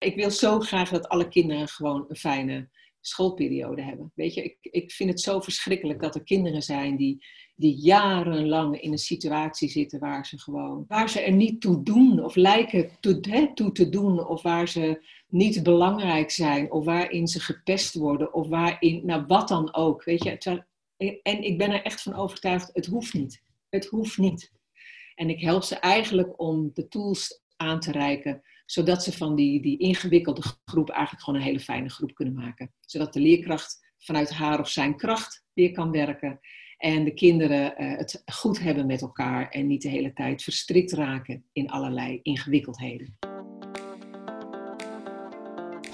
Ik wil zo graag dat alle kinderen gewoon een fijne schoolperiode hebben. Weet je, ik, ik vind het zo verschrikkelijk dat er kinderen zijn die, die jarenlang in een situatie zitten waar ze gewoon, waar ze er niet toe doen of lijken toe, toe te doen, of waar ze niet belangrijk zijn, of waarin ze gepest worden, of waarin, nou wat dan ook. Weet je, en ik ben er echt van overtuigd, het hoeft niet. Het hoeft niet. En ik help ze eigenlijk om de tools aan te reiken, zodat ze van die, die ingewikkelde groep eigenlijk gewoon een hele fijne groep kunnen maken. Zodat de leerkracht vanuit haar of zijn kracht weer kan werken. En de kinderen uh, het goed hebben met elkaar en niet de hele tijd verstrikt raken in allerlei ingewikkeldheden.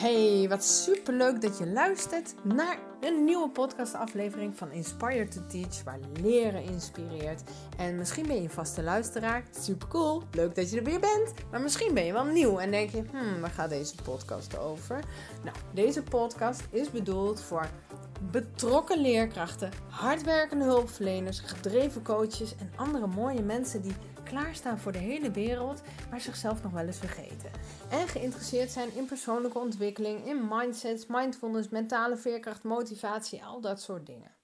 Hey, wat superleuk dat je luistert naar een nieuwe podcastaflevering van Inspire to Teach, waar leren inspireert. En misschien ben je een vaste luisteraar, super cool, leuk dat je er weer bent. Maar misschien ben je wel nieuw en denk je, hmm, waar gaat deze podcast over? Nou, deze podcast is bedoeld voor betrokken leerkrachten, hardwerkende hulpverleners, gedreven coaches en andere mooie mensen die klaarstaan voor de hele wereld, maar zichzelf nog wel eens vergeten. En geïnteresseerd zijn in persoonlijke ontwikkeling, in mindsets, mindfulness, mentale veerkracht, motivatie, al dat soort dingen.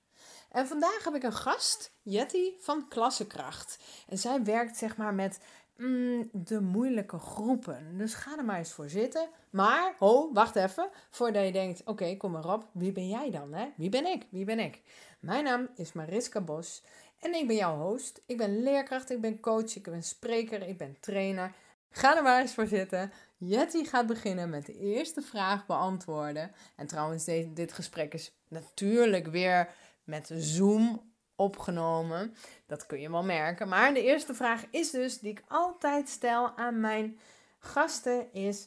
En vandaag heb ik een gast, Jetty van Klassenkracht. En zij werkt zeg maar met mm, de moeilijke groepen. Dus ga er maar eens voor zitten. Maar, ho, wacht even. Voordat je denkt, oké, kom maar op. Wie ben jij dan? Hè? Wie ben ik? Wie ben ik? Mijn naam is Mariska Bos. En ik ben jouw host. Ik ben leerkracht, ik ben coach, ik ben spreker, ik ben trainer. Ga er maar eens voor zitten. Jetty gaat beginnen met de eerste vraag beantwoorden. En trouwens, dit gesprek is natuurlijk weer met Zoom opgenomen. Dat kun je wel merken. Maar de eerste vraag is dus, die ik altijd stel aan mijn gasten, is...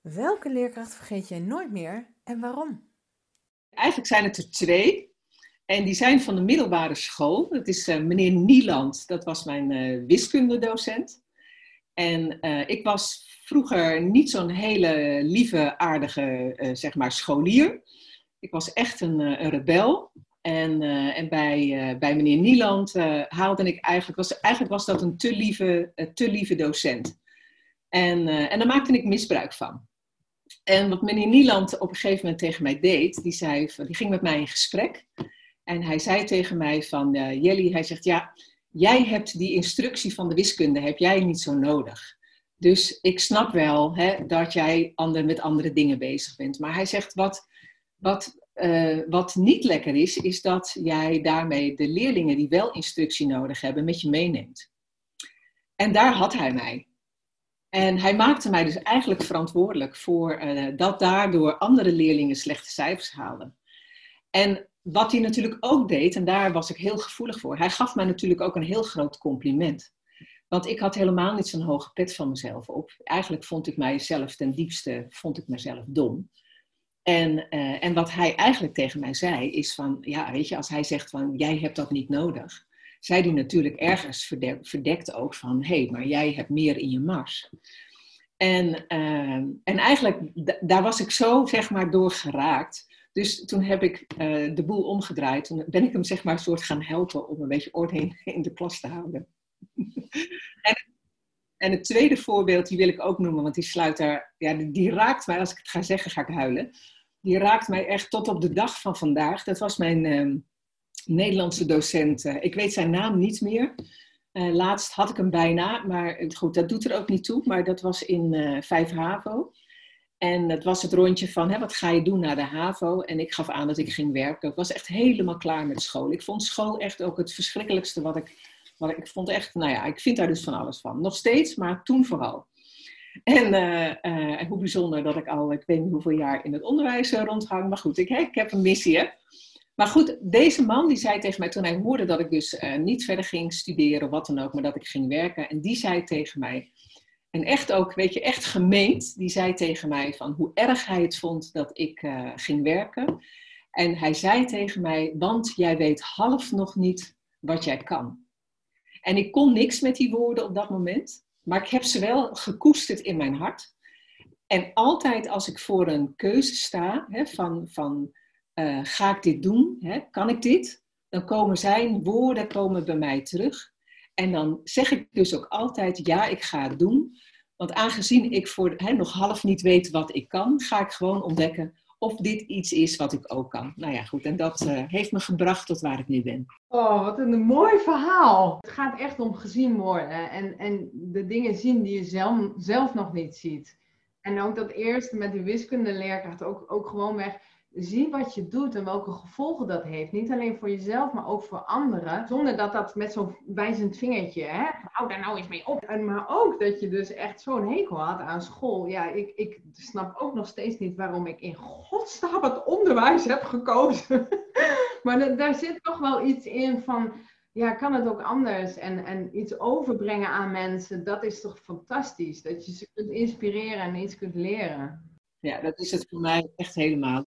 Welke leerkracht vergeet jij nooit meer en waarom? Eigenlijk zijn het er twee. En die zijn van de middelbare school. Dat is uh, meneer Nieland, dat was mijn uh, wiskundedocent. En uh, ik was vroeger niet zo'n hele lieve, aardige, zeg maar, scholier. Ik was echt een, een rebel. En, en bij, bij meneer Nieland haalde ik eigenlijk, was, eigenlijk was dat een te lieve, te lieve docent. En, en daar maakte ik misbruik van. En wat meneer Nieland op een gegeven moment tegen mij deed, die, zei, die ging met mij in gesprek. En hij zei tegen mij van, uh, Jelly, hij zegt, ja, jij hebt die instructie van de wiskunde, heb jij niet zo nodig. Dus ik snap wel hè, dat jij ander, met andere dingen bezig bent. Maar hij zegt, wat, wat, uh, wat niet lekker is, is dat jij daarmee de leerlingen die wel instructie nodig hebben, met je meeneemt. En daar had hij mij. En hij maakte mij dus eigenlijk verantwoordelijk voor uh, dat daardoor andere leerlingen slechte cijfers haalden. En wat hij natuurlijk ook deed, en daar was ik heel gevoelig voor, hij gaf mij natuurlijk ook een heel groot compliment. Want ik had helemaal niet zo'n hoge pet van mezelf op. Eigenlijk vond ik mijzelf ten diepste, vond ik mezelf dom. En, uh, en wat hij eigenlijk tegen mij zei, is van, ja, weet je, als hij zegt van, jij hebt dat niet nodig, zei hij natuurlijk ergens verdekt, ook van, hé, hey, maar jij hebt meer in je mars. En, uh, en eigenlijk, daar was ik zo, zeg maar, door geraakt. Dus toen heb ik uh, de boel omgedraaid. Toen ben ik hem zeg maar een soort gaan helpen om een beetje orde in, de klas te houden. en, en, het tweede voorbeeld, die wil ik ook noemen, want die sluit daar, ja, die, raakt mij, als ik het ga zeggen, ga ik huilen. Die raakt mij echt tot op de dag van vandaag. Dat was mijn uh, Nederlandse docent. Uh, ik weet zijn naam niet meer. Uh, laatst had ik hem bijna, maar goed, dat doet er ook niet toe. Maar dat was in 5 HAVO. En het was het rondje van, hè, wat ga je doen na de HAVO? En ik gaf aan dat ik ging werken. Ik was echt helemaal klaar met school. Ik vond school echt ook het verschrikkelijkste wat ik... Wat ik vond echt, nou ja, ik vind daar dus van alles van. Nog steeds, maar toen vooral. En uh, uh, hoe bijzonder dat ik al, ik weet niet hoeveel jaar in het onderwijs uh, rondhang. Maar goed, ik, ik heb een missie, hè. Maar goed, deze man die zei tegen mij toen hij hoorde dat ik dus niet verder ging studeren wat dan ook, maar dat ik ging werken. En die zei tegen mij, en echt ook, weet je, echt gemeend. Die zei tegen mij van hoe erg hij het vond dat ik uh, ging werken. En hij zei tegen mij, want jij weet half nog niet wat jij kan. En ik kon niks met die woorden op dat moment, maar ik heb ze wel gekoesterd in mijn hart. En altijd als ik voor een keuze sta, hè, van, van uh, ga ik dit doen, hè, kan ik dit? Dan komen zijn woorden komen bij mij terug. En dan zeg ik dus ook altijd, ja, ik ga het doen. Want aangezien ik voor, hè, nog half niet weet wat ik kan, ga ik gewoon ontdekken of dit iets is wat ik ook kan. Nou ja, goed. En dat uh, heeft me gebracht tot waar ik nu ben. Oh, wat een mooi verhaal. Het gaat echt om gezien worden en, en de dingen zien die je zelf, zelf nog niet ziet. En ook dat eerste met die wiskundeleerkracht ook, ook gewoon weg zie wat je doet en welke gevolgen dat heeft. Niet alleen voor jezelf, maar ook voor anderen. Zonder dat dat met zo'n wijzend vingertje, hè, hou daar nou eens mee op. En, maar ook dat je dus echt zo'n hekel had aan school. Ja, ik, ik snap ook nog steeds niet waarom ik in godsnaam het onderwijs heb gekozen. maar daar zit toch wel iets in van, ja, kan het ook anders? En, en iets overbrengen aan mensen, dat is toch fantastisch. Dat je ze kunt inspireren en iets kunt leren. Ja, dat is het voor mij echt helemaal.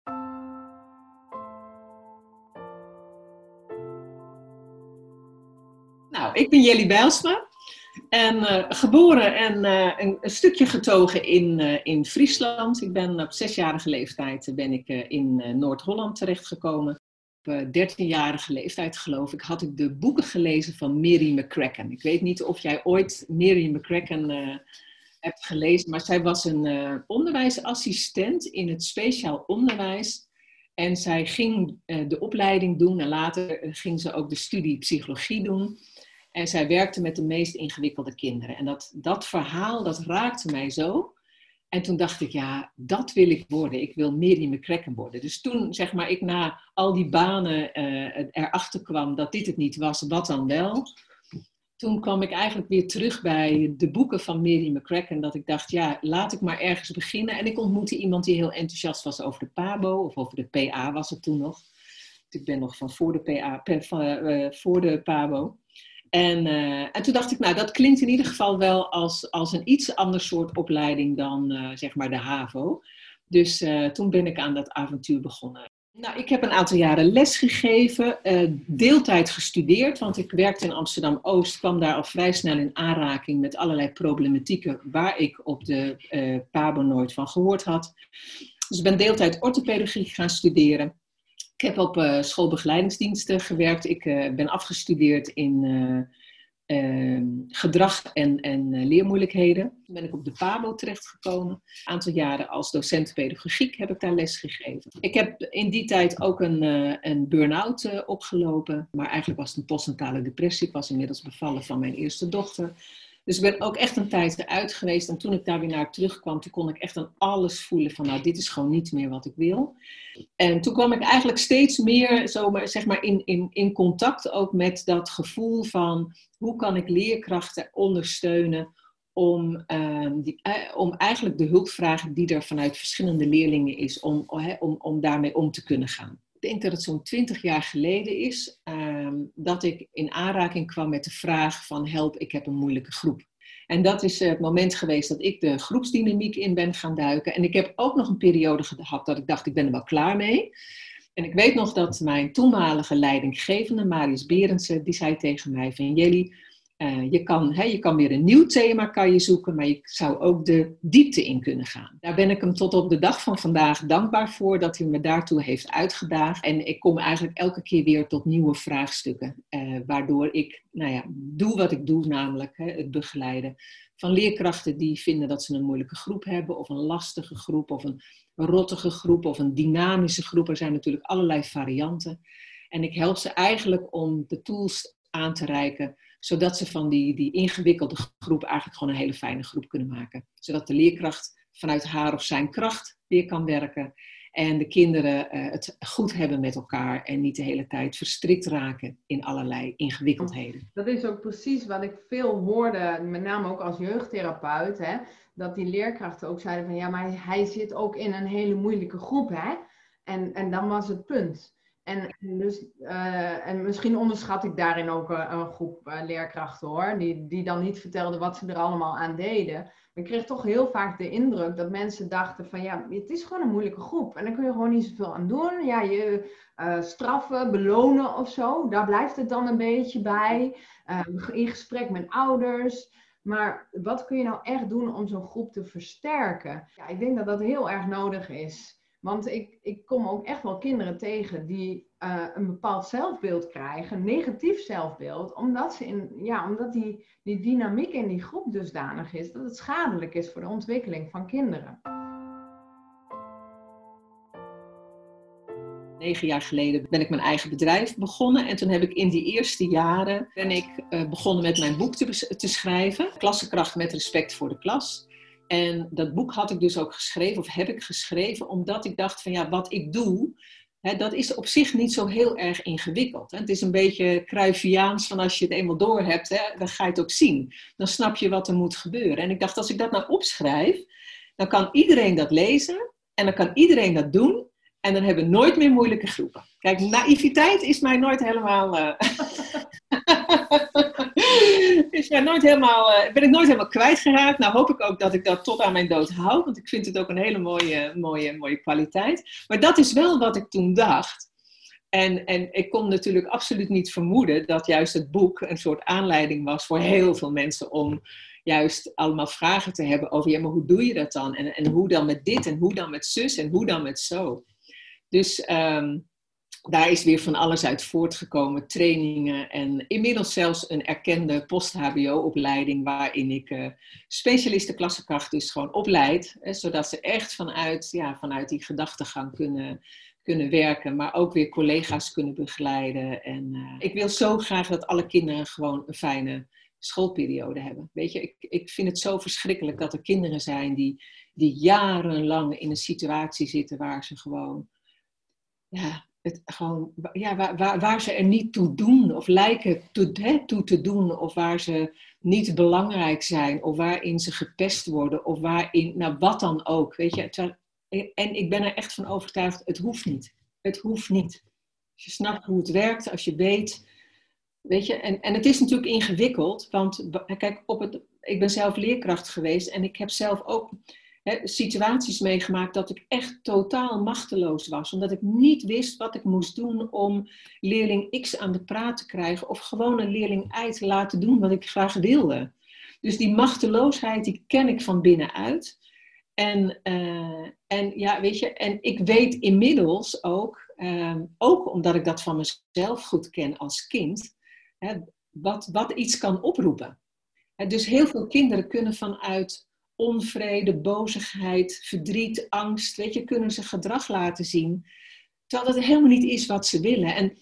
Nou, ik ben Jelly Bijlsma. En uh, geboren en uh, een, stukje getogen in, uh, in Friesland. Ik ben op zesjarige leeftijd ben ik in Noord-Holland terechtgekomen. Op 13-jarige leeftijd geloof ik had ik de boeken gelezen van Mary McCracken. Ik weet niet of jij ooit Mary McCracken hebt gelezen, maar zij was een onderwijsassistent in het speciaal onderwijs. En zij ging de opleiding doen en later ging ze ook de studie psychologie doen. En zij werkte met de meest ingewikkelde kinderen. En dat, dat verhaal, dat raakte mij zo. En toen dacht ik, ja, dat wil ik worden. Ik wil Mary McCracken worden. Dus toen, zeg maar, ik na al die banen uh, erachter kwam dat dit het niet was, wat dan wel? Toen kwam ik eigenlijk weer terug bij de boeken van Mary McCracken. Dat ik dacht, ja, laat ik maar ergens beginnen. En ik ontmoette iemand die heel enthousiast was over de PABO, of over de PA was het toen nog. Ik ben nog van voor de, PA, van, uh, voor de PABO. En, uh, en toen dacht ik, nou, dat klinkt in ieder geval wel als, als een iets ander soort opleiding dan uh, zeg maar de HAVO. Dus uh, toen ben ik aan dat avontuur begonnen. Nou, ik heb een aantal jaren les gegeven, deeltijd gestudeerd, want ik werkte in Amsterdam-Oost, kwam daar al vrij snel in aanraking met allerlei problematieken waar ik op de PABO nooit van gehoord had. Dus ik ben deeltijd orthopedagogie gaan studeren. Ik heb op uh, schoolbegeleidingsdiensten gewerkt. Ik uh, ben afgestudeerd in uh, gedrag en, en leermoeilijkheden. Toen ben ik op de PABO terechtgekomen. Een aantal jaren als docent pedagogiek heb ik daar les gegeven. Ik heb in die tijd ook een, een burn-out opgelopen. Maar eigenlijk was het een postnatale depressie. Ik was inmiddels bevallen van mijn eerste dochter. Dus ik ben ook echt een tijd eruit geweest. En toen ik daar weer naar terugkwam, toen kon ik echt aan alles voelen van, nou, dit is gewoon niet meer wat ik wil. En toen kwam ik eigenlijk steeds meer, zo zeg maar, in, in, in contact ook met dat gevoel van, hoe kan ik leerkrachten ondersteunen om, um, die, uh, om eigenlijk de hulpvraag die er vanuit verschillende leerlingen is, om, om, om daarmee om te kunnen gaan ik denk dat het zo'n twintig jaar geleden is, ehm, dat ik in aanraking kwam met de vraag van help, ik heb een moeilijke groep. En dat is het moment geweest dat ik de groepsdynamiek in ben gaan duiken. En ik heb ook nog een periode gehad dat ik dacht, ik ben er wel klaar mee. En ik weet nog dat mijn toenmalige leidinggevende, Marius Berendsen, die zei tegen mij van Jelly, uh, je, kan, je kan weer een nieuw thema kan je zoeken, maar je zou ook de diepte in kunnen gaan. Daar ben ik hem tot op de dag van vandaag dankbaar voor dat hij me daartoe heeft uitgedaagd. En ik kom eigenlijk elke keer weer tot nieuwe vraagstukken, uh, waardoor ik nou ja, doe wat ik doe, namelijk het begeleiden van leerkrachten die vinden dat ze een moeilijke groep hebben, of een lastige groep, of een rottige groep, of een dynamische groep. Er zijn natuurlijk allerlei varianten. En ik help ze eigenlijk om de tools aan te reiken zodat ze van die, die ingewikkelde groep eigenlijk gewoon een hele fijne groep kunnen maken. Zodat de leerkracht vanuit haar of zijn kracht weer kan werken. En de kinderen uh, het goed hebben met elkaar en niet de hele tijd verstrikt raken in allerlei ingewikkeldheden. Dat is ook precies wat ik veel hoorde, met name ook als jeugdtherapeut. Hè, dat die leerkrachten ook zeiden van ja, maar hij zit ook in een hele moeilijke groep. Hè? En, en dan was het punt. En, dus, uh, en misschien onderschat ik daarin ook uh, een groep uh, leerkrachten hoor, die, die dan niet vertelden wat ze er allemaal aan deden. Maar ik kreeg toch heel vaak de indruk dat mensen dachten van ja, het is gewoon een moeilijke groep. En daar kun je gewoon niet zoveel aan doen. Ja, je straffen, belonen of zo, daar blijft het dan een beetje bij. in gesprek met ouders. Maar wat kun je nou echt doen om zo'n groep te versterken? Ja, ik denk dat dat heel erg nodig is. Want ik, ik kom ook echt wel kinderen tegen die uh, een bepaald zelfbeeld krijgen, negatief zelfbeeld, omdat, ze in, ja, omdat die, die dynamiek in die groep dusdanig is dat het schadelijk is voor de ontwikkeling van kinderen. Negen jaar geleden ben ik mijn eigen bedrijf begonnen. En toen heb ik in die eerste jaren ben ik, uh, begonnen met mijn boek te, te schrijven. Klassenkracht met respect voor de klas. En dat boek had ik dus ook geschreven, of heb ik geschreven, omdat ik dacht van ja, wat ik doe, hè, dat is op zich niet zo heel erg ingewikkeld. Hè. Het is een beetje Cruyffiaans van als je het eenmaal door hebt, hè, dan ga je het ook zien. Dan snap je wat er moet gebeuren. En ik dacht, als ik dat nou opschrijf, dan kan iedereen dat lezen en dan kan iedereen dat doen. En dan hebben we nooit meer moeilijke groepen. Kijk, naïviteit is mij nooit helemaal. Uh... is mij nooit helemaal, uh, ben ik nooit helemaal kwijtgeraakt. Nou hoop ik ook dat ik dat tot aan mijn dood hou. Want ik vind het ook een hele mooie, mooie, mooie kwaliteit. Maar dat is wel wat ik toen dacht. En, en ik kon natuurlijk absoluut niet vermoeden dat juist het boek een soort aanleiding was voor heel veel mensen om juist allemaal vragen te hebben over, ja, maar hoe doe je dat dan? En, en hoe dan met dit en hoe dan met zus en hoe dan met zo? Dus ehm, daar is weer van alles uit voortgekomen. Trainingen en inmiddels zelfs een erkende post-HBO-opleiding waarin ik uh, specialisten klassenkracht dus gewoon opleid. Hè, zodat ze echt vanuit, ja, vanuit die gedachtegang kunnen, kunnen werken, maar ook weer collega's kunnen begeleiden. En uh, ik wil zo graag dat alle kinderen gewoon een fijne schoolperiode hebben. Weet je, ik, ik vind het zo verschrikkelijk dat er kinderen zijn die, die jarenlang in een situatie zitten waar ze gewoon ja, het gewoon, ja, waar, waar, waar ze er niet toe doen of lijken toe, te doen, of waar ze niet belangrijk zijn, of waarin ze gepest worden, of waarin, nou wat dan ook, weet je. En ik ben er echt van overtuigd, het hoeft niet. Het hoeft niet. Als je snapt hoe het werkt, als je weet, weet je, en, en het is natuurlijk ingewikkeld, want kijk, op het, ik ben zelf leerkracht geweest en ik heb zelf ook situaties meegemaakt dat ik echt totaal machteloos was. Omdat ik niet wist wat ik moest doen om leerling X aan de praat te krijgen. Of gewoon een leerling Y te laten doen wat ik graag wilde. Dus die machteloosheid, die ken ik van binnenuit. En, uh, en ja, weet je, en ik weet inmiddels ook, uh, ook omdat ik dat van mezelf goed ken als kind, hè, wat, wat iets kan oproepen. dus heel veel kinderen kunnen vanuit onvrede, bozigheid, verdriet, angst, weet je, kunnen ze gedrag laten zien. Terwijl dat helemaal niet is wat ze willen. En,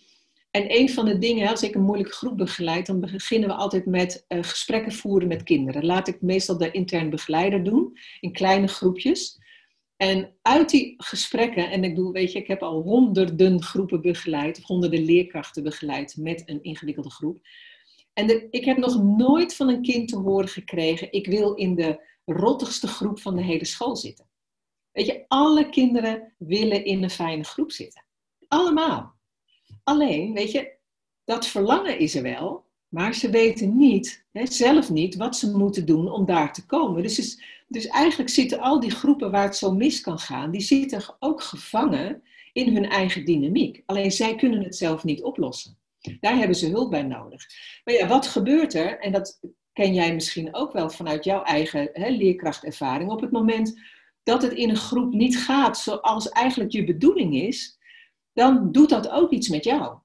en een van de dingen, als ik een moeilijke groep begeleid, dan beginnen we altijd met uh, gesprekken voeren met kinderen. Laat ik meestal de intern begeleider doen, in kleine groepjes. En uit die gesprekken, en ik doe, weet je, ik heb al honderden groepen begeleid, of honderden leerkrachten begeleid met een ingewikkelde groep. En ik heb nog nooit van een kind te horen gekregen, ik wil in de rottigste groep van de hele school zitten. Weet je, alle kinderen willen in een fijne groep zitten. Allemaal. Alleen, weet je, dat verlangen is er wel, maar ze weten niet, hè, zelf niet, wat ze moeten doen om daar te komen. Dus, is, dus eigenlijk zitten al die groepen waar het zo mis kan gaan, die zitten ook gevangen in hun eigen dynamiek. Alleen zij kunnen het zelf niet oplossen. Daar hebben ze hulp bij nodig. Maar ja, wat gebeurt er? En dat ken jij misschien ook wel vanuit jouw eigen hè, leerkrachtervaring. Op het moment dat het in een groep niet gaat zoals eigenlijk je bedoeling is, dan doet dat ook iets met jou.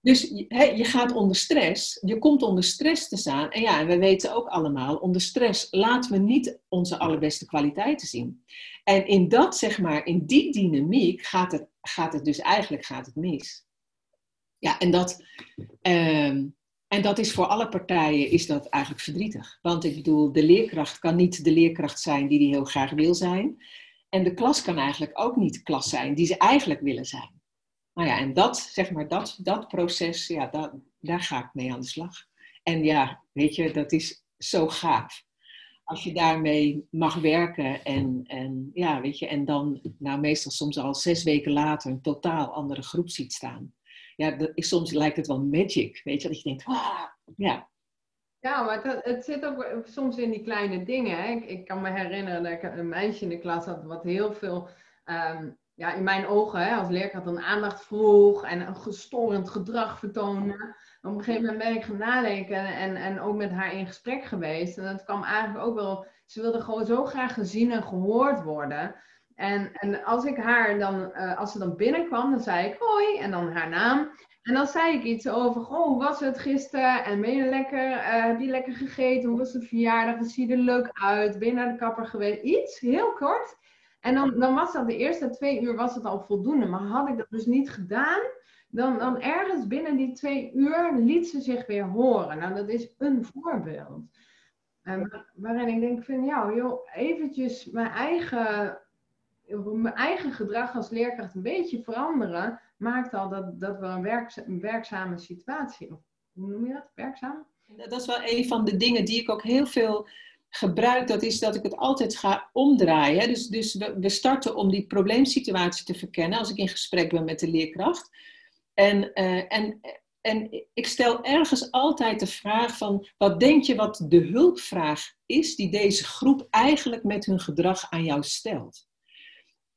Dus hè, je gaat onder stress, je komt onder stress te staan. En ja, we weten ook allemaal, onder stress laten we niet onze allerbeste kwaliteiten zien. En in dat, zeg maar, in die dynamiek gaat het, gaat het dus eigenlijk gaat het mis. Ja, en dat, ehm, en dat is voor alle partijen is dat eigenlijk verdrietig. Want ik bedoel, de leerkracht kan niet de leerkracht zijn die die heel graag wil zijn. En de klas kan eigenlijk ook niet klas zijn die ze eigenlijk willen zijn. Nou ja, en dat, zeg maar, dat, dat proces, ja, dat, daar ga ik mee aan de slag. En ja, weet je, dat is zo gaaf. Als je daarmee mag werken en, en ja, weet je, en dan, nou meestal soms al zes weken later, een totaal andere groep ziet staan ja, soms lijkt het wel magic, weet je, dat je denkt, ah, ja. Ja, maar het, het, zit ook soms in die kleine dingen. Hè. Ik, kan me herinneren dat ik een meisje in de klas had wat heel veel, um, ja, in mijn ogen hè, als leerkracht dan aandacht vroeg en een gestorend gedrag vertoonde. Op een gegeven moment ben ik gaan nadenken en, en ook met haar in gesprek geweest. En dat kwam eigenlijk ook wel, ze wilde gewoon zo graag gezien en gehoord worden. En, en als ik haar dan, uh, als ze dan binnenkwam, dan zei ik hoi en dan haar naam. En dan zei ik iets over, goh, hoe was het gisteren? En ben je lekker, uh, heb je lekker gegeten? Hoe was de verjaardag? Wat zie je er leuk uit? Ben je naar de kapper geweest? Iets, heel kort. En dan, dan was dat de eerste twee uur was het al voldoende. Maar had ik dat dus niet gedaan, dan, dan ergens binnen die twee uur liet ze zich weer horen. Nou, dat is een voorbeeld. Um, waarin ik denk van, ja, joh, eventjes mijn eigen, mijn eigen gedrag als leerkracht een beetje veranderen, maakt al dat, dat we een, werkzame situatie, of hoe noem je dat, werkzaam? Dat is wel een van de dingen die ik ook heel veel gebruik. Dat is dat ik het altijd ga omdraaien. Dus, dus we, starten om die probleemsituatie te verkennen als ik in gesprek ben met de leerkracht. En, uh, en en ik stel ergens altijd de vraag van, wat denk je wat de hulpvraag is die deze groep eigenlijk met hun gedrag aan jou stelt?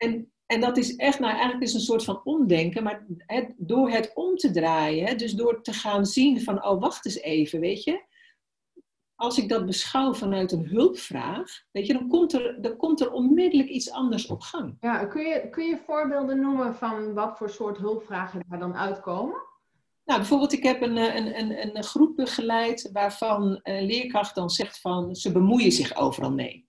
En, en dat is echt, nou eigenlijk is een soort van omdenken, maar het, door het om te draaien, dus door te gaan zien van, oh wacht eens even, weet je, als ik dat beschouw vanuit een hulpvraag, weet je, dan komt er, dan komt er onmiddellijk iets anders op gang. Ja, kun je, kun je voorbeelden noemen van wat voor soort hulpvragen daar dan uitkomen? Nou, bijvoorbeeld, ik heb een, een, een, een groep begeleid waarvan een leerkracht dan zegt van ze bemoeien zich overal mee.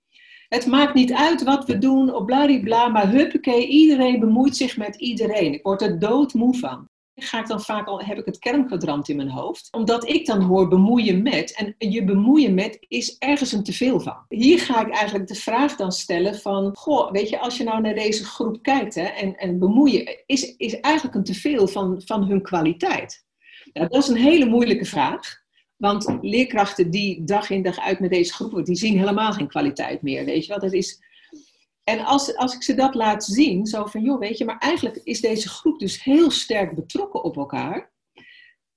Het maakt niet uit wat we doen, op bladibla, maar huppakee, iedereen bemoeit zich met iedereen. Ik word er doodmoe van ga ik dan vaak al, heb ik het kernkwadrant in mijn hoofd. Omdat ik dan hoor bemoeien met. En je bemoeien met is ergens een teveel van. Hier ga ik eigenlijk de vraag dan stellen van, goh, weet je, als je nou naar deze groep kijkt hè, en, en bemoeien, is, is eigenlijk een teveel van, van hun kwaliteit. Nou, dat is een hele moeilijke vraag. Want leerkrachten die dag in dag uit met deze groep, die zien helemaal geen kwaliteit meer. Weet je wel, dat is en als, als ik ze dat laat zien, zo van, joh, weet je, maar eigenlijk is deze groep dus heel sterk betrokken op elkaar.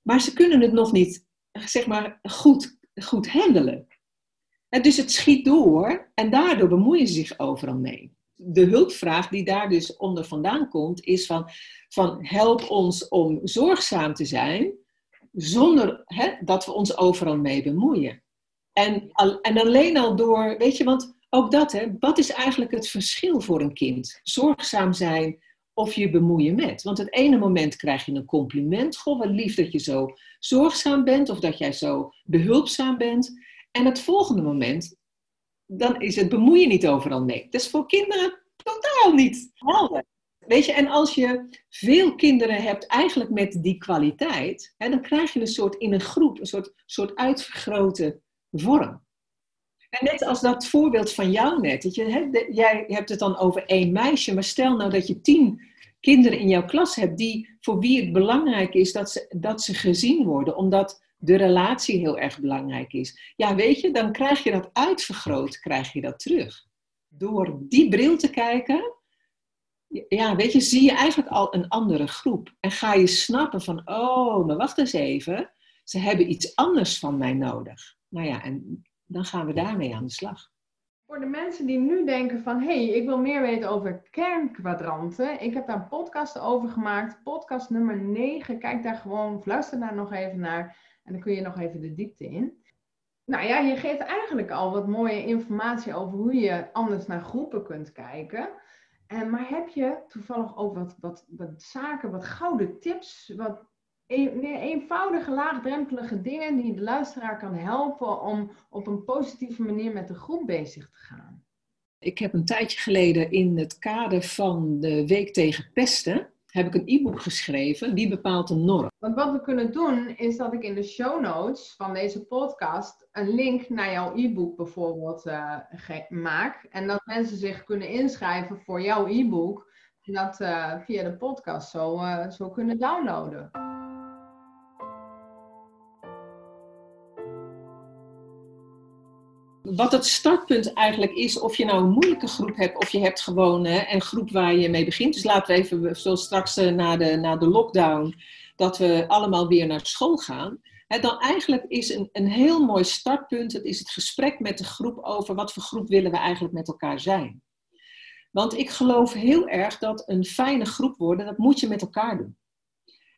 Maar ze kunnen het nog niet, zeg maar, goed, goed handelen. En dus het schiet door en daardoor bemoeien ze zich overal mee. De hulpvraag die daar dus onder vandaan komt, is van, van help ons om zorgzaam te zijn, zonder hè, dat we ons overal mee bemoeien. En, en alleen al door, weet je, want ook dat, hè, wat is eigenlijk het verschil voor een kind? Zorgzaam zijn of je bemoeien met. Want het ene moment krijg je een compliment. Goh, wat lief dat je zo zorgzaam bent of dat jij zo behulpzaam bent. En het volgende moment, dan is het bemoeien niet overal mee. Is voor kinderen totaal niet helder. Weet je, en als je veel kinderen hebt eigenlijk met die kwaliteit, hè, dan krijg je een soort in een groep, een soort, soort uitvergrote vorm. En net als dat voorbeeld van jou net. Dat je, hè, jij hebt het dan over één meisje, maar stel nou dat je tien kinderen in jouw klas hebt die, voor wie het belangrijk is dat ze, dat ze gezien worden, omdat de relatie heel erg belangrijk is. Ja, weet je, dan krijg je dat uitvergroot, krijg je dat terug. Door die bril te kijken, ja, weet je, zie je eigenlijk al een andere groep. En ga je snappen van, oh, maar wacht eens even, ze hebben iets anders van mij nodig. Nou ja, en dan gaan we daarmee aan de slag. Voor de mensen die nu denken van, hé, hey, ik wil meer weten over kernkwadranten. Ik heb daar een podcast over gemaakt, podcast nummer 9. Kijk daar gewoon, luister daar nog even naar. En dan kun je nog even de diepte in. Nou ja, je geeft eigenlijk al wat mooie informatie over hoe je anders naar groepen kunt kijken. En, maar heb je toevallig ook wat, wat, wat zaken, wat gouden tips, wat eenvoudige, laagdrempelige dingen die de luisteraar kan helpen om op een positieve manier met de groep bezig te gaan. Ik heb een tijdje geleden in het kader van de Week tegen Pesten heb ik een e-book geschreven, Wie bepaalt een norm? Want wat we kunnen doen, is dat ik in de show notes van deze podcast een link naar jouw e-book bijvoorbeeld uh, maak. En dat mensen zich kunnen inschrijven voor jouw e-book. En dat uh, via de podcast zo, uh, zo kunnen downloaden. Wat het startpunt eigenlijk is, of je nou een moeilijke groep hebt, of je hebt gewoon een groep waar je mee begint. Dus laten we even, zoals straks uh, na, de, na de lockdown, dat we allemaal weer naar school gaan. Dan eigenlijk is een, een heel mooi startpunt, het is het gesprek met de groep over wat voor groep willen we eigenlijk met elkaar zijn. Want ik geloof heel erg dat een fijne groep worden, dat moet je met elkaar doen.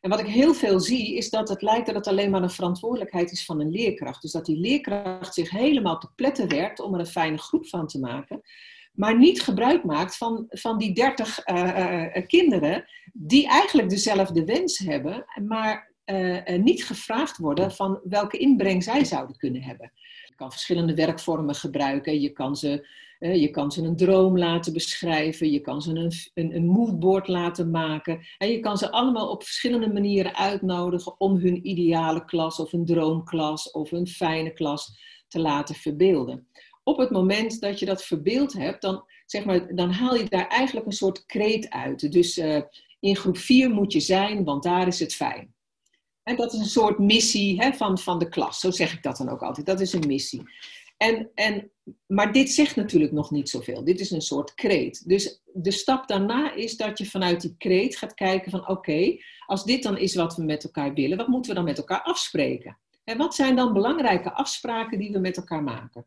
En wat ik heel veel zie, is dat het lijkt dat het alleen maar een verantwoordelijkheid is van een leerkracht. Dus dat die leerkracht zich helemaal te pletten werkt om er een fijne groep van te maken. maar niet gebruik maakt van, van die 30 kinderen die eigenlijk dezelfde wens hebben, maar niet gevraagd worden van welke inbreng zij zouden kunnen hebben. Je kan verschillende werkvormen gebruiken. Je kan ze, je kan ze een droom laten beschrijven. Je kan ze een, een, een moodboard laten maken. En je kan ze allemaal op verschillende manieren uitnodigen om hun ideale klas of een droomklas of een fijne klas te laten verbeelden. Op het moment dat je dat verbeeld hebt, dan, zeg maar, dan haal je daar eigenlijk een soort kreet uit. Dus uh, in groep 4 moet je zijn, want daar is het fijn. En dat is een soort missie hè, van, van de klas. Zo zeg ik dat dan ook altijd. Dat is een missie. En, en, maar dit zegt natuurlijk nog niet zoveel. Dit is een soort kreet. Dus de stap daarna is dat je vanuit die kreet gaat kijken van oké, als dit dan is wat we met elkaar willen, wat moeten we dan met elkaar afspreken? En wat zijn dan belangrijke afspraken die we met elkaar maken?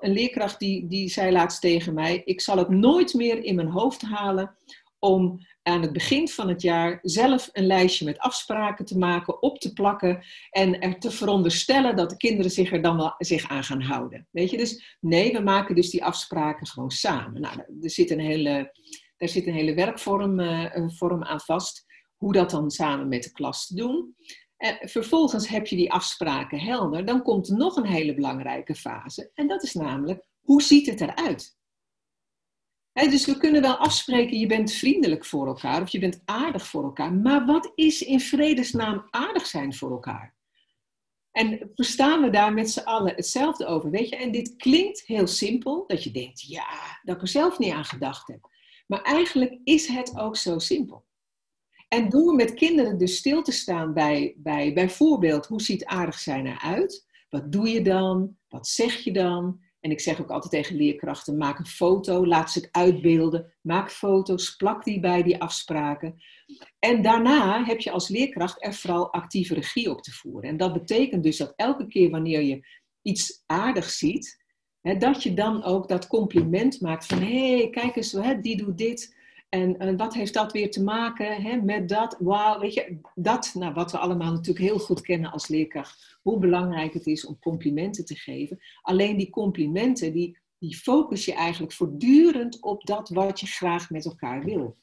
een leerkracht die, die zei laatst tegen mij, ik zal het nooit meer in mijn hoofd halen om aan het begin van het jaar zelf een lijstje met afspraken te maken, op te plakken en er te veronderstellen dat de kinderen zich er dan wel zich aan gaan houden. Weet je, dus nee, we maken dus die afspraken gewoon samen. Nou, er zit een hele, daar zit een hele werkvorm een vorm aan vast, hoe dat dan samen met de klas te doen. En vervolgens heb je die afspraken helder, dan komt er nog een hele belangrijke fase en dat is namelijk, hoe ziet het eruit? Dus we kunnen wel afspreken, je bent vriendelijk voor elkaar of je bent aardig voor elkaar. Maar wat is in vredesnaam aardig zijn voor elkaar? En verstaan we daar met z'n allen hetzelfde over? Weet je, en dit klinkt heel simpel, dat je denkt, ja, dat ik er zelf niet aan gedacht heb. Maar eigenlijk is het ook zo simpel. En door met kinderen dus stil te staan bij, bij bijvoorbeeld, hoe ziet aardig zijn eruit? Wat doe je dan? Wat zeg je dan? En ik zeg ook altijd tegen leerkrachten: maak een foto, laat ze het uitbeelden, maak foto's, plak die bij die afspraken. En daarna heb je als leerkracht er vooral actieve regie op te voeren. En dat betekent dus dat elke keer wanneer je iets aardigs ziet, hè, dat je dan ook dat compliment maakt van hé, hey, kijk eens, hè, die doet dit. En, wat heeft dat weer te maken hè, met dat? Wauw, weet je, dat, nou, wat we allemaal natuurlijk heel goed kennen als leerkracht, hoe belangrijk het is om complimenten te geven. Alleen die complimenten, die, die focus je eigenlijk voortdurend op dat wat je graag met elkaar wil.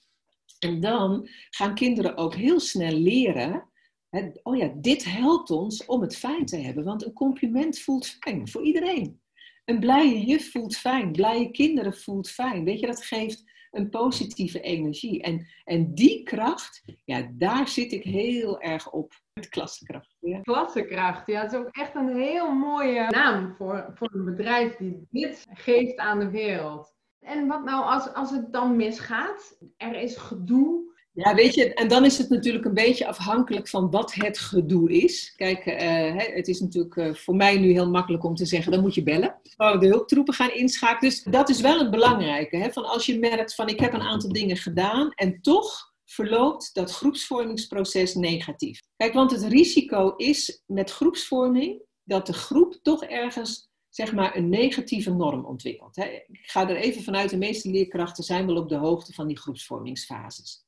En dan gaan kinderen ook heel snel leren, hè, oh ja, dit helpt ons om het fijn te hebben, want een compliment voelt fijn voor iedereen. Een blije juf voelt fijn, blije kinderen voelt fijn. Weet je, dat geeft een positieve energie. En, en die kracht, ja, daar zit ik heel erg op. Met klassenkracht. Ja. Klassenkracht, ja, het is ook echt een heel mooie naam voor, voor een bedrijf die dit geeft aan de wereld. En wat nou als, als het dan misgaat? Er is gedoe, ja, weet je, en dan is het natuurlijk een beetje afhankelijk van wat het gedoe is. Kijk, uh, het is natuurlijk uh, voor mij nu heel makkelijk om te zeggen, dan moet je bellen. Oh, de hulptroepen gaan inschakelen. Dus dat is wel het belangrijke. Hè? Van als je merkt van ik heb een aantal dingen gedaan en toch verloopt dat groepsvormingsproces negatief. Kijk, want het risico is met groepsvorming dat de groep toch ergens zeg maar een negatieve norm ontwikkelt. Hè? Ik ga er even vanuit, de meeste leerkrachten zijn wel op de hoogte van die groepsvormingsfases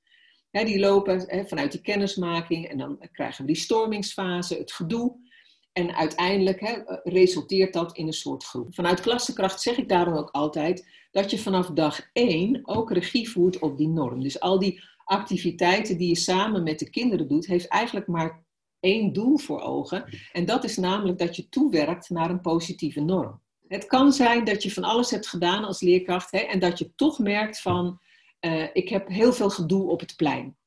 die lopen vanuit die kennismaking en dan krijgen we die stormingsfase, het gedoe. En uiteindelijk resulteert dat in een soort groep. Vanuit klassenkracht zeg ik daarom ook altijd dat je vanaf dag één ook regie voert op die norm. Dus al die activiteiten die je samen met de kinderen doet, heeft eigenlijk maar één doel voor ogen. En dat is namelijk dat je toewerkt naar een positieve norm. Het kan zijn dat je van alles hebt gedaan als leerkracht en dat je toch merkt van uh, ik heb heel veel gedoe op het plein.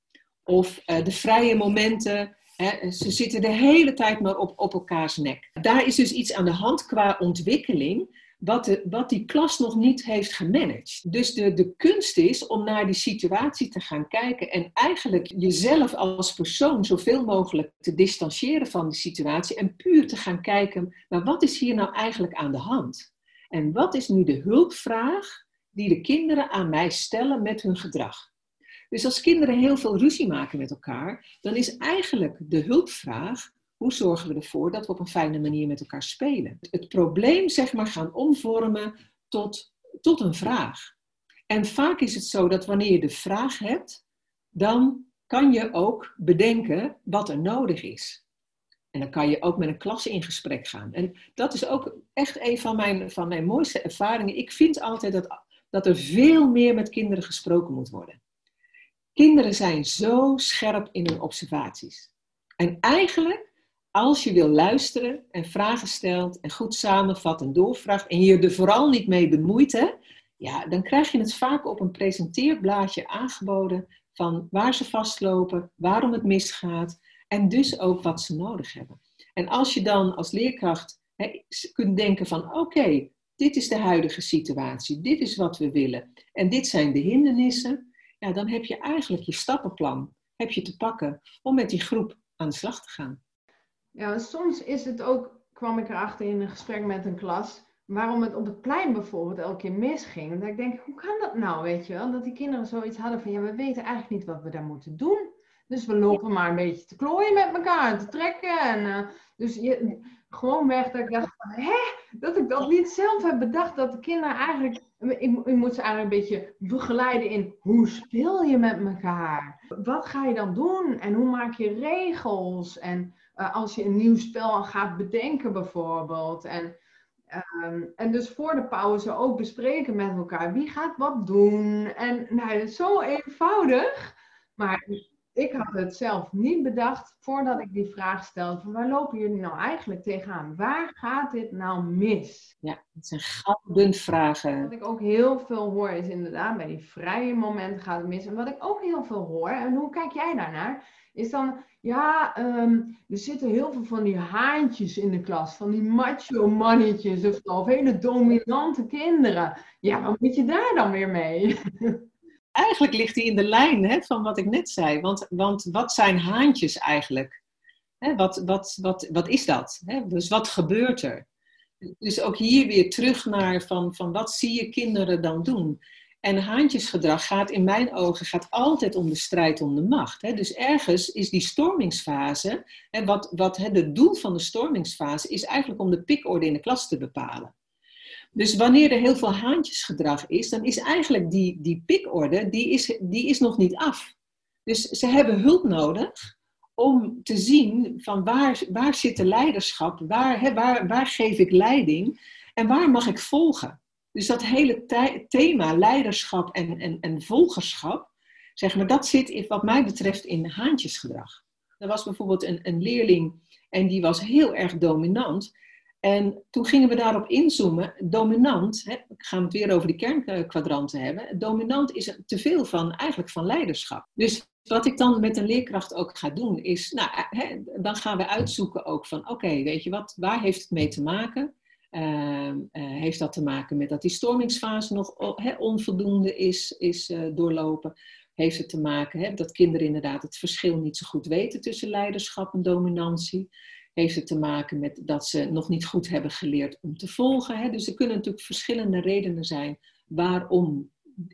Of uh, de vrije momenten, hè, ze zitten de hele tijd maar op, op elkaars nek. Daar is dus iets aan de hand qua ontwikkeling, wat, de, wat die klas nog niet heeft gemanaged. Dus de, de kunst is om naar die situatie te gaan kijken en eigenlijk jezelf als persoon zoveel mogelijk te distancieren van die situatie en puur te gaan kijken, maar wat is hier nou eigenlijk aan de hand? En wat is nu de hulpvraag die de kinderen aan mij stellen met hun gedrag. Dus als kinderen heel veel ruzie maken met elkaar, dan is eigenlijk de hulpvraag: hoe zorgen we ervoor dat we op een fijne manier met elkaar spelen? Het probleem, zeg maar, gaan omvormen tot, tot een vraag. En vaak is het zo dat wanneer je de vraag hebt, dan kan je ook bedenken wat er nodig is. En dan kan je ook met een klas in gesprek gaan. En dat is ook echt een van mijn, van mijn mooiste ervaringen. Ik vind altijd dat dat er veel meer met kinderen gesproken moet worden. Kinderen zijn zo scherp in hun observaties. En eigenlijk, als je wil luisteren en vragen stelt en goed samenvat en doorvraagt en je er vooral niet mee bemoeit, hè, ja, dan krijg je het vaak op een presenteerblaadje aangeboden van waar ze vastlopen, waarom het misgaat en dus ook wat ze nodig hebben. En als je dan als leerkracht kunt denken van oké, dit is de huidige situatie, dit is wat we willen en dit zijn de hindernissen, ja, dan heb je eigenlijk je stappenplan heb je te pakken om met die groep aan de slag te gaan. Ja, soms is het ook, kwam ik erachter in een gesprek met een klas, waarom het op het plein bijvoorbeeld elke keer misging. Dat ik denk, hoe kan dat nou, weet je wel? Dat die kinderen zoiets hadden van, ja, we weten eigenlijk niet wat we daar moeten doen. Dus we lopen maar een beetje te klooien met elkaar en te trekken. En, uh, dus je, gewoon weg dat ik dacht van, hè? Dat ik dat niet zelf heb bedacht. Dat de kinderen eigenlijk, ik, moet ze eigenlijk een beetje begeleiden in, hoe speel je met elkaar? Wat ga je dan doen? En hoe maak je regels? En uh, als je een nieuw spel gaat bedenken bijvoorbeeld. En Um, en dus voor de pauze ook bespreken met elkaar. Wie gaat wat doen? En nou, zo eenvoudig. Maar ik had het zelf niet bedacht voordat ik die vraag stelde. Van waar lopen jullie nou eigenlijk tegenaan? Waar gaat dit nou mis? Ja, het zijn gouden vragen. Wat ik ook heel veel hoor is inderdaad bij die vrije momenten gaat het mis. En wat ik ook heel veel hoor, en hoe kijk jij daarnaar? Is dan, ja, um, er zitten heel veel van die haantjes in de klas. Van die macho mannetjes of, of hele dominante kinderen. Ja, wat moet je daar dan weer mee? eigenlijk ligt die in de lijn hè, van wat ik net zei. Want, want wat zijn haantjes eigenlijk? Hè, wat, wat, wat, wat is dat? Hè? Dus wat gebeurt er? Dus ook hier weer terug naar van, van wat zie je kinderen dan doen? En haantjesgedrag gaat in mijn ogen gaat altijd om de strijd om de macht. Hè? Dus ergens is die stormingsfase, hè, wat, wat hè, het doel van de stormingsfase is eigenlijk om de pikorde in de klas te bepalen. Dus wanneer er heel veel haantjesgedrag is, dan is eigenlijk die, die pikorde, die is, die is nog niet af. Dus ze hebben hulp nodig om te zien van waar, waar zit de leiderschap, waar, waar, waar geef ik leiding en waar mag ik volgen. Dus dat hele thema leiderschap en, en, en volgerschap, zeg maar, dat zit wat mij betreft in haantjesgedrag. Er was bijvoorbeeld een, een leerling en die was heel erg dominant. En toen gingen we daarop inzoomen. Dominant, hè, gaan we het weer over die kernkwadranten hebben. Dominant is te veel van, eigenlijk van leiderschap. Dus wat ik dan met een leerkracht ook ga doen, is, nou, hè, dan gaan we uitzoeken ook van, oké, weet je wat, waar heeft het mee te maken? Uh, heeft dat te maken met dat die stormingsfase nog onvoldoende is, is uh, doorlopen? Heeft het te maken dat kinderen inderdaad het verschil niet zo goed weten tussen leiderschap en dominantie? Heeft het te maken met dat ze nog niet goed hebben geleerd om te volgen. Hè? Dus er kunnen natuurlijk verschillende redenen zijn waarom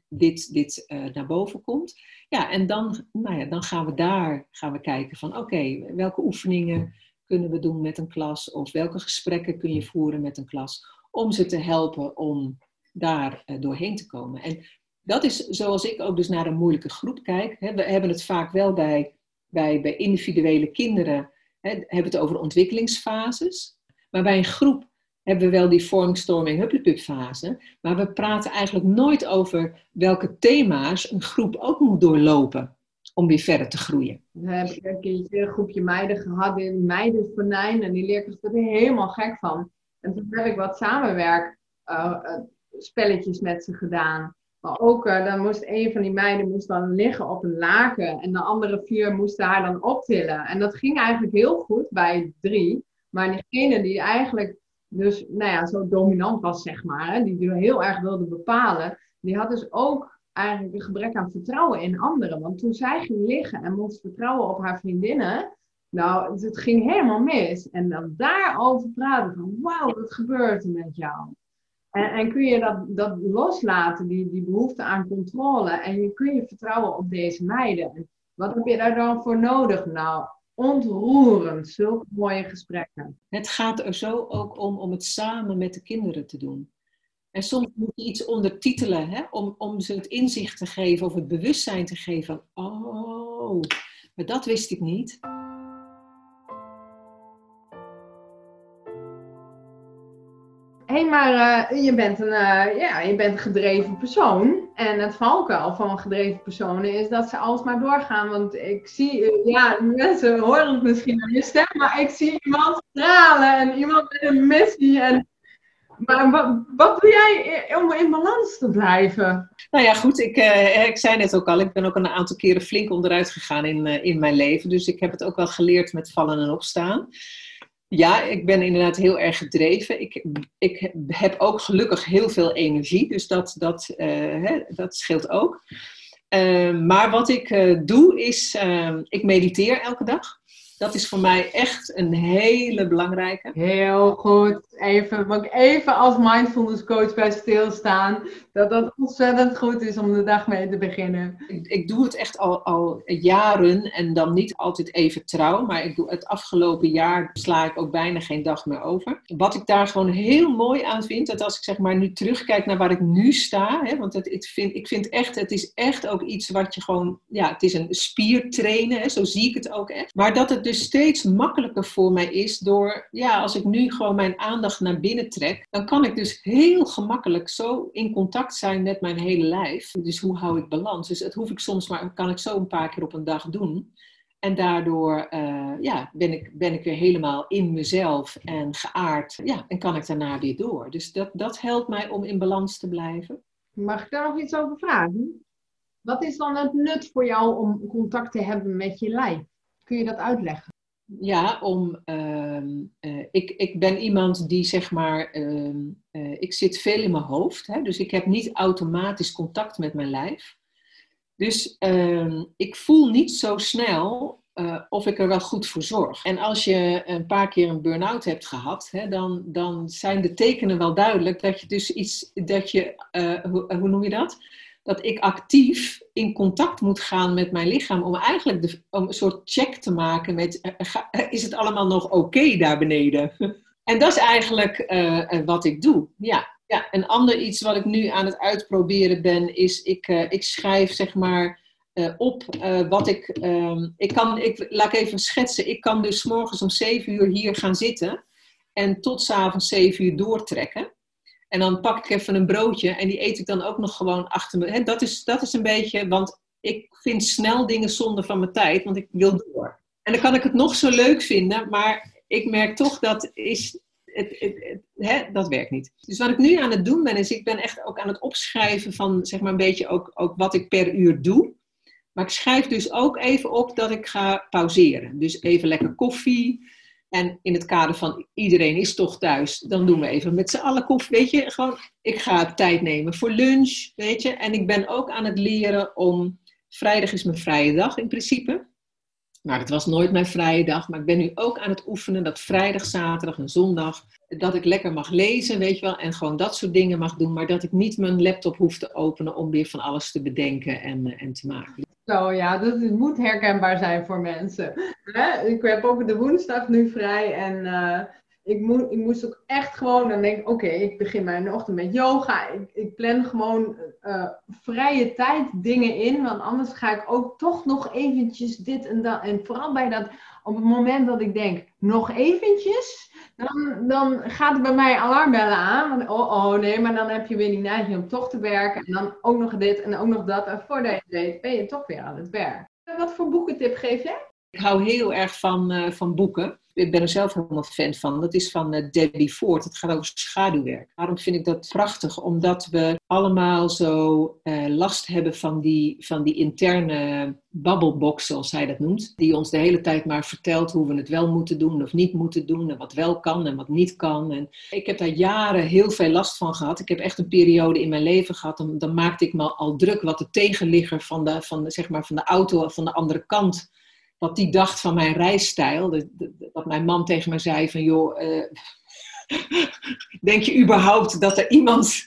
dit, dit uh, naar boven komt. Ja, en dan, nou ja, dan gaan we daar gaan we kijken van oké, welke oefeningen kunnen we doen met een klas of welke gesprekken kun je voeren met een klas om ze te helpen om daar uh, doorheen te komen. En dat is zoals ik ook dus naar een moeilijke groep kijk. Hè. We hebben het vaak wel bij, bij, bij individuele kinderen hebben het over ontwikkelingsfases. Maar bij een groep hebben we wel die vormingstorming hupplepup fase. Maar we praten eigenlijk nooit over welke thema's een groep ook moet doorlopen om weer verder te groeien. Dan heb ik een keertje een groepje meiden gehad in meidenvenijn en die leerkracht er helemaal gek van. En toen heb ik wat samenwerk uh, spelletjes met ze gedaan. Maar ook, uh, dan moest een van die meiden moest dan liggen op een laken. En de andere vier moesten haar dan optillen. En dat ging eigenlijk heel goed bij drie. Maar diegene die eigenlijk dus, nou ja, zo dominant was, zeg maar. Hè, die, die heel erg wilde bepalen. Die had dus ook eigenlijk een gebrek aan vertrouwen in anderen. Want toen zij ging liggen en moest vertrouwen op haar vriendinnen. Nou, het ging helemaal mis. En dan daarover praten van, wauw, wat gebeurt er met jou? En, kun je dat, dat loslaten, die, die behoefte aan controle, en je kun je vertrouwen op deze meiden. Wat heb je daar dan voor nodig? Nou, ontroerend, zulke mooie gesprekken. Het gaat er zo ook om om het samen met de kinderen te doen. En soms moet je iets ondertitelen hè, om, om ze het inzicht te geven of het bewustzijn te geven oh, maar dat wist ik niet. Hey, maar uh, je, bent een, uh, ja, je bent een gedreven persoon. En het valkuil van gedreven personen is dat ze alsmaar doorgaan. Want ik zie, ja, mensen horen het misschien aan je stem, maar ik zie iemand stralen en iemand met een missie. En maar wat, wat doe jij om in balans te blijven? Nou ja, goed. Ik, uh, ik zei net ook al, ik ben ook een aantal keren flink onderuit gegaan in, in mijn leven. Dus ik heb het ook wel geleerd met vallen en opstaan. Ja, ik ben inderdaad heel erg gedreven. Ik, ik heb ook gelukkig heel veel energie, dus dat, dat, uh, hè, dat scheelt ook. maar wat ik doe is, ik mediteer elke dag. Dat is voor mij echt een hele belangrijke. Heel goed. Even, mag ik even als mindfulness coach bij stilstaan. Dat dat ontzettend goed is om de dag mee te beginnen. Ik, ik doe het echt al, al jaren en dan niet altijd even trouw. Maar ik doe het afgelopen jaar sla ik ook bijna geen dag meer over. Wat ik daar gewoon heel mooi aan vind. Dat als ik zeg maar nu terugkijk naar waar ik nu sta. Hè, want het, ik, vind, ik vind echt, het is echt ook iets wat je gewoon. Ja, het is een spiertrainen. Hè, zo zie ik het ook echt. Maar dat het dus steeds makkelijker voor mij is door, ja, als ik nu gewoon mijn aandacht naar binnen trek, dan kan ik dus heel gemakkelijk zo in contact zijn met mijn hele lijf. Dus hoe hou ik balans? Dus dat hoef ik soms maar, kan ik zo een paar keer op een dag doen. En daardoor uh, ja, ben, ik, ben ik weer helemaal in mezelf en geaard. Ja, en kan ik daarna weer door. Dus dat, dat helpt mij om in balans te blijven. Mag ik daar nog iets over vragen? Wat is dan het nut voor jou om contact te hebben met je lijf? Kun je dat uitleggen? Ja, om, uh, uh, ik, ik ben iemand die zeg maar, uh, ik zit veel in mijn hoofd, hè, dus ik heb niet automatisch contact met mijn lijf. Dus ehm, ik voel niet zo snel uh, of ik er wel goed voor zorg. En als je een paar keer een burn-out hebt gehad, hè, dan, dan zijn de tekenen wel duidelijk dat je dus iets, dat je, hoe, hoe noem je dat? Dat ik actief in contact moet gaan met mijn lichaam om eigenlijk de, om een soort check te maken met eh, eh, is het allemaal nog oké daar beneden? en dat is eigenlijk wat ik doe. Ja. ja, een ander iets wat ik nu aan het uitproberen ben is ik, ik schrijf zeg maar op wat ik, um, ik kan, ik, laat ik even schetsen, ik kan dus morgens om 7 uur hier gaan zitten en tot s'avonds 7 uur doortrekken. En dan pak ik even een broodje en die eet ik dan ook nog gewoon achter me. dat, is, dat is een beetje, want ik vind snel dingen zonde van mijn tijd, want ik wil door. En dan kan ik het nog zo leuk vinden, maar ik merk toch dat is, het, het, hè, dat werkt niet. Dus wat ik nu aan het doen ben, is ik ben echt ook aan het opschrijven van zeg maar een beetje ook, ook wat ik per uur doe. Maar ik schrijf dus ook even op dat ik ga pauzeren. Dus even lekker koffie, en in het kader van iedereen is toch thuis, dan doen we even met z'n allen koffie. Weet je, gewoon, ik ga tijd nemen voor lunch, weet je. En ik ben ook aan het leren om, vrijdag is mijn vrije dag in principe. Nou, het was nooit mijn vrije dag, maar ik ben nu ook aan het oefenen dat vrijdag, zaterdag en zondag, dat ik lekker mag lezen, weet je wel, en gewoon dat soort dingen mag doen, maar dat ik niet mijn laptop hoef te openen om weer van alles te bedenken en, en te maken. Zo ja, dat moet herkenbaar zijn voor mensen. Ik heb ook de woensdag nu vrij en uh, ik, moet, ik moest ook echt gewoon, dan denk oké, ik begin mijn ochtend met yoga. Ik, ik plan gewoon uh, vrije tijd dingen in, want anders ga ik ook toch nog eventjes dit en dat. En vooral bij dat, op het moment dat ik denk, nog eventjes, dan, dan gaat bij mij alarmbellen aan. Oh, oh, nee, maar dan heb je weer die neiging om toch te werken. En dan ook nog dit en ook nog dat. En voordat je het weet, ben je toch weer aan het werk. Wat voor boekentip geef jij? Ik hou heel erg van, uh, van boeken ik ben er zelf helemaal fan van. Dat is van uh, Debbie Ford. Het gaat over schaduwwerk. Waarom vind ik dat prachtig? Omdat we allemaal zo uh, last hebben van die, van die interne babbelbox, zoals hij dat noemt. Die ons de hele tijd maar vertelt hoe we het wel moeten doen of niet moeten doen. En wat wel kan en wat niet kan. En ik heb daar jaren heel veel last van gehad. Ik heb echt een periode in mijn leven gehad. Dan, dan maakte ik me al druk wat de tegenligger van de, van zeg maar, van de auto van de andere kant wat die dacht van mijn reisstijl. Dat, mijn man tegen me zei van, joh, uh, denk je überhaupt dat er iemand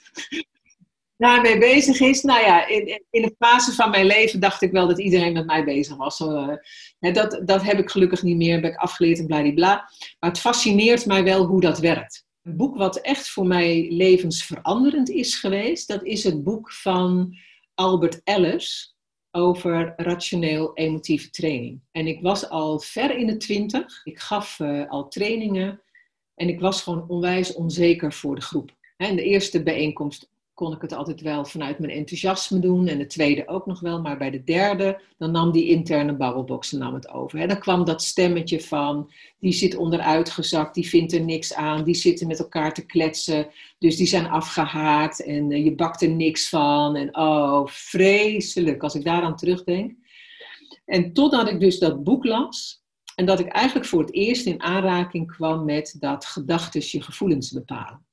daarmee bezig is? Nou ja, in, in de fase van mijn leven dacht ik wel dat iedereen met mij bezig was. Uh, dat, dat heb ik gelukkig niet meer, ben ik afgeleerd en bladibla. Maar het fascineert mij wel hoe dat werkt. Een boek wat echt voor mij levensveranderend is geweest, dat is het boek van Albert Ellis over rationeel emotieve training. En ik was al ver in de twintig. Ik gaf uh, al trainingen. En ik was gewoon onwijs onzeker voor de groep. En de eerste bijeenkomst kon ik het altijd wel vanuit mijn enthousiasme doen. En de tweede ook nog wel. Maar bij de derde, dan nam die interne babbelbox het over. En dan kwam dat stemmetje van, die zit onderuitgezakt, die vindt er niks aan. Die zitten met elkaar te kletsen. Dus die zijn afgehaakt en eh, je bakt er niks van. En oh, vreselijk als ik daaraan terugdenk. En totdat ik dus dat boek las. En dat ik eigenlijk voor het eerst in aanraking kwam met dat gedachten je gevoelens bepalen.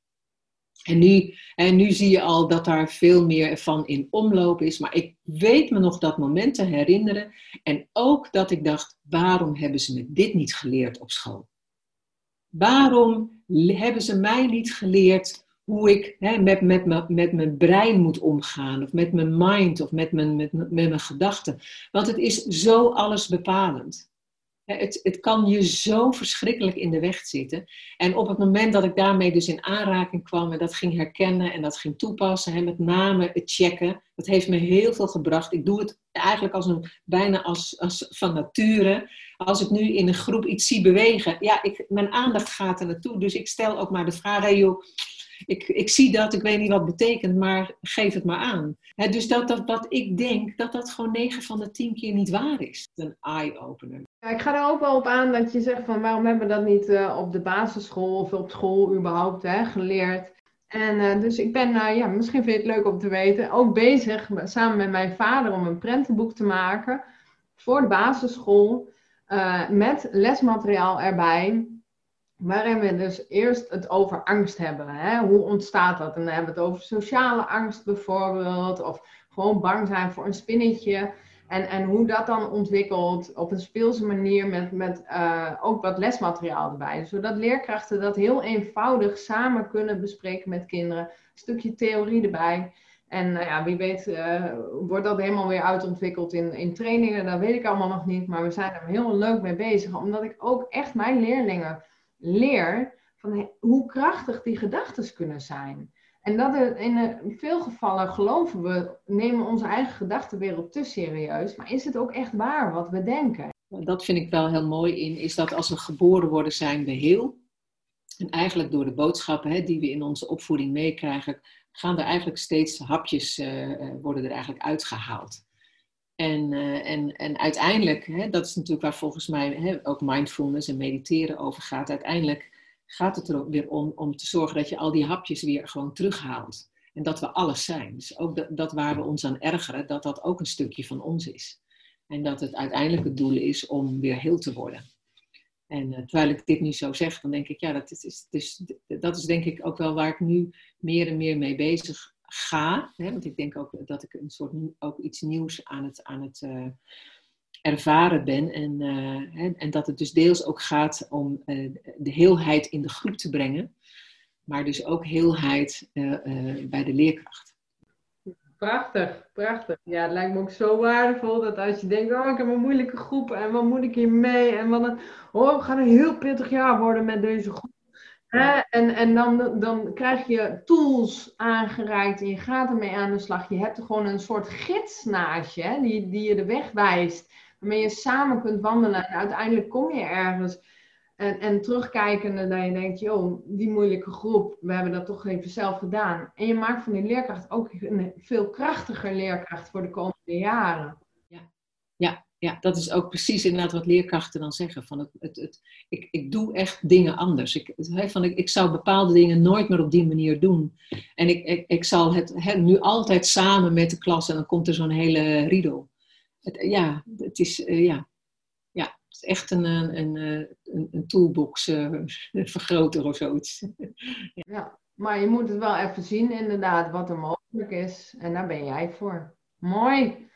En nu, en nu zie je al dat daar veel meer van in omloop is. Maar ik weet me nog dat moment te herinneren. En ook dat ik dacht, waarom hebben ze me dit niet geleerd op school? Waarom hebben ze mij niet geleerd hoe ik hè, met, met, met, met mijn brein moet omgaan? Of met mijn mind of met mijn, met, met mijn gedachten? Want het is zo alles bepalend. Het, het kan je zo verschrikkelijk in de weg zitten. En op het moment dat ik daarmee dus in aanraking kwam en dat ging herkennen en dat ging toepassen, hè, met name het checken, dat heeft me heel veel gebracht. Ik doe het eigenlijk als een, bijna als, als van nature. Als ik nu in een groep iets zie bewegen, ja, ik, mijn aandacht gaat er naartoe. Dus ik stel ook maar de vraag, hey joh, ik, ik zie dat, ik weet niet wat het betekent, maar geef het maar aan. dus dat, dat wat ik denk, dat dat gewoon 9 van de 10 keer niet waar is. Een eye-opener. Ja, ik ga er ook wel op aan dat je zegt van waarom hebben we dat niet uh, op de basisschool of op school überhaupt hè, geleerd. En uh, dus ik ben, uh, ja, misschien vind je het leuk om te weten, ook bezig samen met mijn vader om een prentenboek te maken voor de basisschool. met lesmateriaal erbij. Waarin we dus eerst het over angst hebben. Hè? Hoe ontstaat dat? En dan hebben we het over sociale angst bijvoorbeeld. Of gewoon bang zijn voor een spinnetje. En, en hoe dat dan ontwikkelt op een speelse manier met, met uh, ook wat lesmateriaal erbij. Zodat leerkrachten dat heel eenvoudig samen kunnen bespreken met kinderen. Een stukje theorie erbij. En nou ja, wie weet uh, wordt dat helemaal weer uitontwikkeld in, in trainingen. Dat weet ik allemaal nog niet. Maar we zijn er heel leuk mee bezig. Omdat ik ook echt mijn leerlingen leer van hoe krachtig die gedachten kunnen zijn. En dat in veel gevallen geloven we, nemen onze eigen gedachtenwereld te serieus. Maar is het ook echt waar wat we denken? Dat vind ik wel heel mooi in, is dat als we geboren worden, zijn we heel. En eigenlijk door de boodschappen hè, die we in onze opvoeding meekrijgen, gaan er eigenlijk steeds hapjes, uh, worden er eigenlijk uitgehaald. En, uh, en, en uiteindelijk, hè, dat is natuurlijk waar volgens mij hè, ook mindfulness en mediteren over gaat. Uiteindelijk gaat het er weer om om te zorgen dat je al die hapjes weer gewoon terughaalt. En dat we alles zijn. Dus ook dat, dat waar we ons aan ergeren, dat dat ook een stukje van ons is. En dat het uiteindelijk het doel is om weer heel te worden. En uh, terwijl ik dit nu zo zeg, dan denk ik, ja, dat is, dus, dat is denk ik ook wel waar ik nu meer en meer mee bezig ga. Hè, want ik denk ook dat ik een soort ook iets nieuws aan het, aan het uh, ervaren ben. En, uh, hè, en dat het dus deels ook gaat om uh, de heelheid in de groep te brengen. Maar dus ook heelheid bij de leerkracht. Prachtig, prachtig. Ja, het lijkt me ook zo waardevol dat als je denkt, oh, ik heb een moeilijke groep en wat moet ik hier mee? En wat een, oh, we gaan een heel pittig jaar worden met deze groep. En, en dan, dan krijg je tools aangereikt en je gaat ermee aan de slag. Je hebt er gewoon een soort gids naast je, die, die je de weg wijst. Waarmee je samen kunt wandelen. En uiteindelijk kom je ergens. En, en terugkijkende dat je denkt, joh, die moeilijke groep, we hebben dat toch even zelf gedaan. En je maakt van die leerkracht ook een veel krachtiger leerkracht voor de komende jaren. Ja, ja ja, dat is ook precies inderdaad wat leerkrachten dan zeggen. Van het, het, het, ik, ik doe echt dingen anders. Ik, van, ik, ik zou bepaalde dingen nooit meer op die manier doen. En ik, ik, ik zal het nu altijd samen met de klas en dan komt er zo'n hele riedel. Het, ja, het is, uh, ja. ja, het is echt een, een, een, een toolbox uh, vergroter of zoiets. ja, maar je moet het wel even zien inderdaad wat er mogelijk is. En daar ben jij voor. Mooi.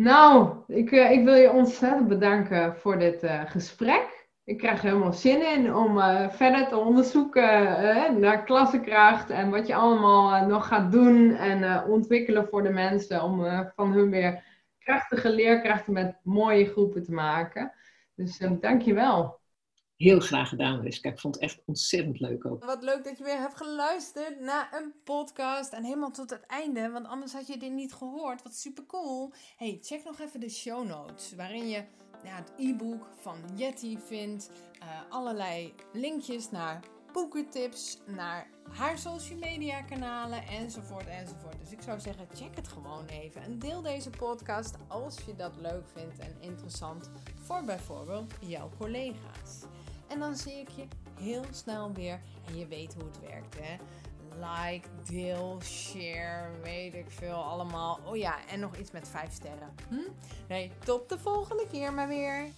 Nou, ik, uh, ik wil je ontzettend bedanken voor dit uh, gesprek. Ik krijg er helemaal zin in om uh, verder te onderzoeken naar klassenkracht en wat je allemaal nog gaat doen en ontwikkelen voor de mensen om van hun weer krachtige leerkrachten met mooie groepen te maken. Dus dank je wel. Heel graag gedaan, Riska. Ik vond het echt ontzettend leuk ook. Wat leuk dat je weer hebt geluisterd naar een podcast. En helemaal tot het einde, want anders had je dit niet gehoord. Wat super cool. Hey, check nog even de show notes. Waarin je ja, het e-book van Yeti vindt. Uh, allerlei linkjes naar boekentips, naar haar social media kanalen enzovoort enzovoort. Dus ik zou zeggen, check het gewoon even en deel deze podcast als je dat leuk vindt en interessant voor bijvoorbeeld jouw collega's. En dan zie ik je heel snel weer en je weet hoe het werkt hè. Like, deel, share, weet ik veel allemaal. Oh ja, en nog iets met 5 sterren. Hm? Nee, tot de volgende keer maar weer.